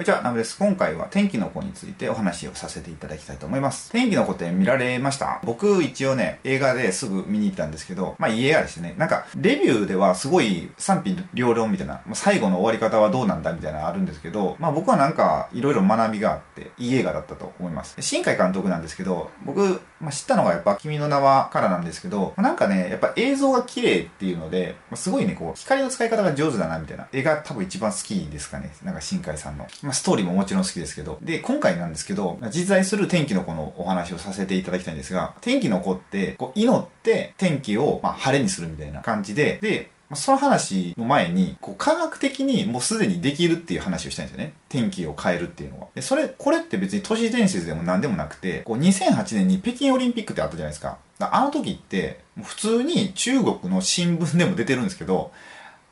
こんにちは、ナムです。今回は天気の子についてお話をさせていただきたいと思います。天気の子って見られました？僕一応ね、映画ですぐ見に行ったんですけど、まあいい映画ですね。なんか、レビューではすごい賛否両論みたいな、最後の終わり方はどうなんだみたいなのあるんですけど、まあ僕はなんかいろいろ学びがあって、いい映画だったと思います。新海監督なんですけど、僕、まあ、知ったのがやっぱ君の名はからなんですけど、なんかね、やっぱ映像が綺麗っていうのでま、すごいね、こう、光の使い方が上手だなみたいな。映画多分一番好きですかね。なんか新海さんの。まあストーリーももちろん好きですけど。で、今回なんですけど、実在する天気の子のお話をさせていただきたいんですが、天気の子って、こう、祈って天気を、まあ、晴れにするみたいな感じで、で、その話の前に、こう科学的にもうすでにできるっていう話をしたいんですよね。天気を変えるっていうのは。で、それ、これって別に都市伝説でも何でもなくて、こう2008年に北京オリンピックってあったじゃないですか。あの時って、普通に中国の新聞でも出てるんですけど、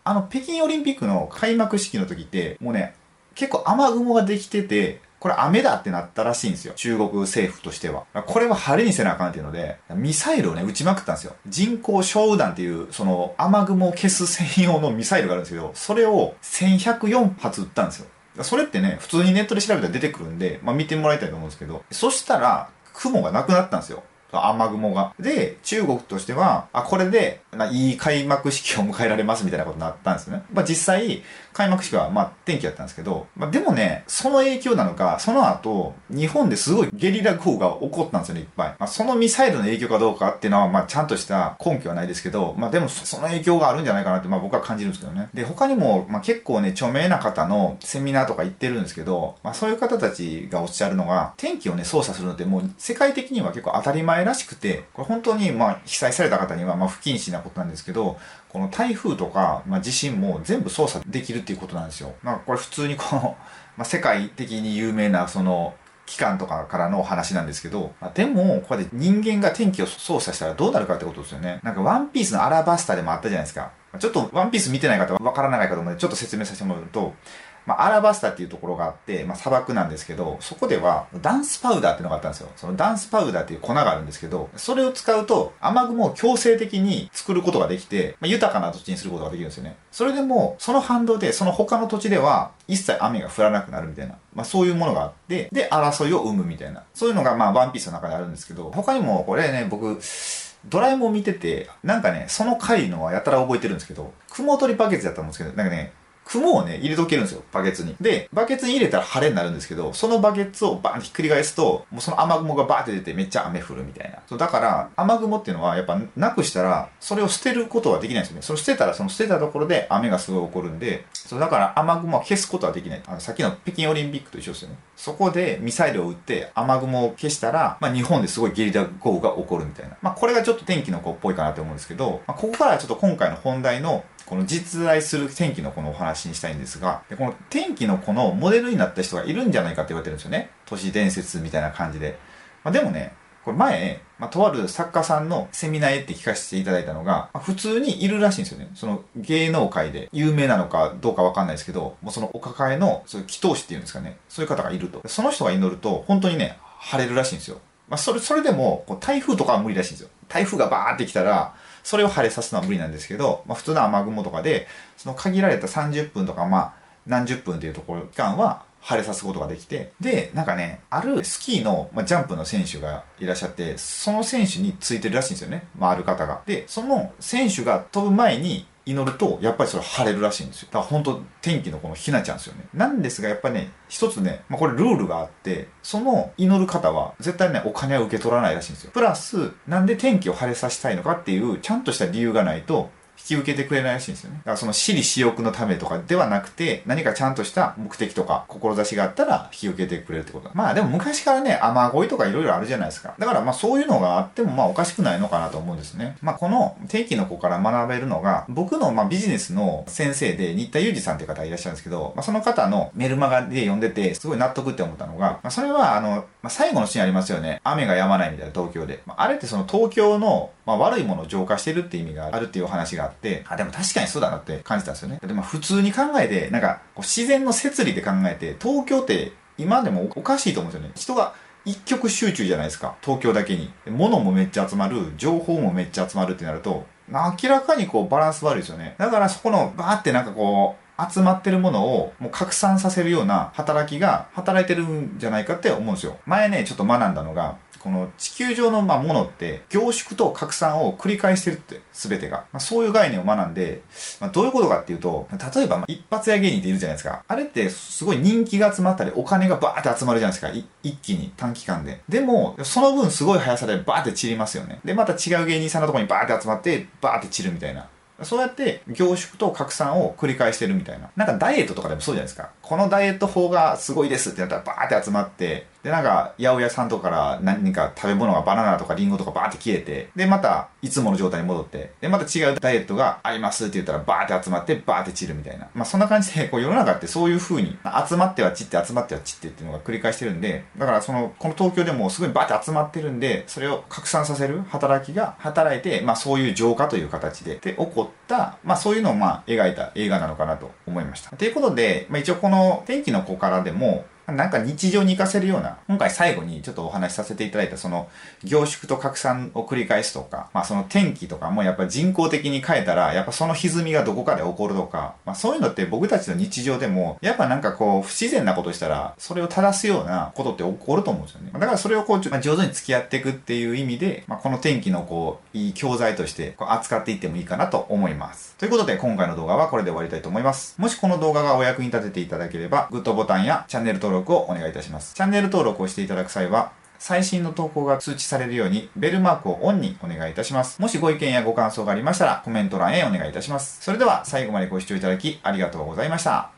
あの北京オリンピックの開幕式の時って、もうね、結構雨雲ができてて、これ雨だってなったらしいんですよ。中国政府としては。これは晴れにせなあかんっていうので、ミサイルをね、撃ちまくったんですよ。人工小弾っていう、その雨雲を消す専用のミサイルがあるんですけど、それを1104発撃ったんですよ。それってね、普通にネットで調べたら出てくるんで、まあ見てもらいたいと思うんですけど、そしたら、雲がなくなったんですよ。雨雲が。で、中国としては、あ、これで、いい開幕式を迎えられますみたいなことになったんですよね。まあ実際、開幕式はまあ天気だったんですけど、まあでもね、その影響なのか、その後、日本ですごいゲリラ豪雨が起こったんですよね、いっぱい。まあそのミサイルの影響かどうかっていうのは、まあちゃんとした根拠はないですけど、まあでもその影響があるんじゃないかなって、まあ僕は感じるんですけどね。で、他にも、まあ結構ね、著名な方のセミナーとか行ってるんですけど、まあそういう方たちがおっしゃるのが、天気をね、操作するのってもう世界的には結構当たり前らしくて、これ本当にまあ被災された方にはまあ不謹慎なことなんですけど、この台風とか、まあ、地震も全部操作できるっていうことなんですよ。まあこれ普通にこの、まあ、世界的に有名なその機関とかからのお話なんですけど、まあ、でも、これで人間が天気を操作したらどうなるかってことですよね。なんかワンピースのアラバスタでもあったじゃないですか。ちょっとワンピース見てない方はわからないかと思うので、ちょっと説明させてもらうと、まあ、アラバスタっていうところがあって、まあ、砂漠なんですけど、そこでは、ダンスパウダーっていうのがあったんですよ。そのダンスパウダーっていう粉があるんですけど、それを使うと、雨雲を強制的に作ることができて、まあ、豊かな土地にすることができるんですよね。それでも、その反動で、その他の土地では、一切雨が降らなくなるみたいな、まあ、そういうものがあって、で、争いを生むみたいな、そういうのが、まあ、ワンピースの中にあるんですけど、他にも、これね、僕、ドラえもん見てて、なんかね、その回のはやたら覚えてるんですけど、雲取りバケツやったんですけど、なんかね、雲をね、入れとけるんですよ、バケツに。で、バケツに入れたら晴れになるんですけど、そのバケツをバーンってひっくり返すと、もうその雨雲がバーって出てめっちゃ雨降るみたいな。そうだから、雨雲っていうのはやっぱなくしたら、それを捨てることはできないんですよね。それ捨てたら、その捨てたところで雨がすごい起こるんで、そうだから雨雲は消すことはできない。あの、さっきの北京オリンピックと一緒ですよね。そこでミサイルを撃って雨雲を消したら、まあ日本ですごいゲリラ豪雨が起こるみたいな。まあこれがちょっと天気の子っぽいかなと思うんですけど、まあ、ここからはちょっと今回の本題のこの実在する天気の子のお話にしたいんですが、でこの天気の子のモデルになった人がいるんじゃないかって言われてるんですよね。都市伝説みたいな感じで。まあ、でもね、これ前、まあ、とある作家さんのセミナーへって聞かせていただいたのが、まあ、普通にいるらしいんですよね。その芸能界で有名なのかどうかわかんないですけど、もうそのお抱えの、そういう祈祷師っていうんですかね。そういう方がいると。その人が祈ると、本当にね、晴れるらしいんですよ。まあ、それ、それでも、こう台風とかは無理らしいんですよ。台風がバーって来たら、それを晴れさすのは無理なんですけど、まあ、普通の雨雲とかで、その限られた30分とか、まあ、何十分というところ、期間は晴れさすことができて、で、なんかね、あるスキーの、まあ、ジャンプの選手がいらっしゃって、その選手についてるらしいんですよね。まあ、ある方が。で、その選手が飛ぶ前に、祈ると、やっぱりそれ晴れるらしいんですよ。だから本当天気のこのひなちゃんですよね。なんですが、やっぱね、一つね、まあ、これルールがあって、その祈る方は絶対ね、お金は受け取らないらしいんですよ。プラス、なんで天気を晴れさせたいのかっていう、ちゃんとした理由がないと、引き受けてくれないらしいんですよね。だからその私利私欲のためとかではなくて、何かちゃんとした目的とか、志があったら引き受けてくれるってこと。まあでも昔からね、雨乞いとか色々あるじゃないですか。だからまあそういうのがあってもまあおかしくないのかなと思うんですね。まあこの天気の子から学べるのが、僕のまあビジネスの先生で、新田裕二さんっていう方いらっしゃるんですけど、まあその方のメルマガで読んでて、すごい納得って思ったのが、まあそれはあの、まあ最後のシーンありますよね。雨が止まないみたいな東京で。まあ、あれってその東京のまあ、悪いものを浄化してるって意味があるっていう話があって、あ、でも確かにそうだなって感じたんですよね。でも普通に考えて、なんか、こう自然の摂理で考えて、東京って今でもおかしいと思うんですよね。人が一極集中じゃないですか。東京だけに。物もめっちゃ集まる、情報もめっちゃ集まるってなると、明らかにこうバランス悪いですよね。だからそこのバーってなんかこう、集まってるものをもう拡散させるような働きが働いてるんじゃないかって思うんですよ。前ね、ちょっと学んだのが、この地球上のまものって凝縮と拡散を繰り返してるって全てが、まあ、そういう概念を学んで、まあ、どういうことかっていうと例えば一発屋芸人っているじゃないですか。あれってすごい人気が集まったりお金がバーって集まるじゃないですか。一気に短期間で。でもその分すごい速さでバーって散りますよね。でまた違う芸人さんのとこにバーって集まってバーって散るみたいな。そうやって凝縮と拡散を繰り返してるみたいな。なんかダイエットとかでもそうじゃないですか。このダイエット法がすごいですってなったらバーって集まって、で、なんか、八百屋さんとかから何か食べ物がバナナとかリンゴとかバーって消えて、で、また、いつもの状態に戻って、で、また違うダイエットがありますって言ったらバーって集まってバーって散るみたいな。まあ、そんな感じで、こう、世の中ってそういう風に、集まっては散って集まっては散ってっていうのが繰り返してるんで、だからその、この東京でもすごいバーって集まってるんで、それを拡散させる働きが働いて、まあ、そういう浄化という形で、で、起こった、まあ、そういうのをまあ、描いた映画なのかなと思いました。ということで、まあ、一応この天気の子からでも、なんか日常に活かせるような、今回最後にちょっとお話しさせていただいたその凝縮と拡散を繰り返すとか、まあその天気とかもやっぱ人工的に変えたら、やっぱその歪みがどこかで起こるとか、まあそういうのって僕たちの日常でも、やっぱなんかこう不自然なことしたら、それを正すようなことって起こると思うんですよね。だからそれをこう、まあ、上手に付き合っていくっていう意味で、まあこの天気のこう、いい教材としてこう扱っていってもいいかなと思います。ということで今回の動画はこれで終わりたいと思います。もしこの動画がお役に立てていただければ、グッドボタンやチャンネル登録録をお願いいたし。ます。チャンネル登録をしていただく際は、最新の投稿が通知されるように、ベルマークをオンにお願いいたします。もしご意見やご感想がありましたら、コメント欄へお願いいたします。それでは、最後までご視聴いただき、ありがとうございました。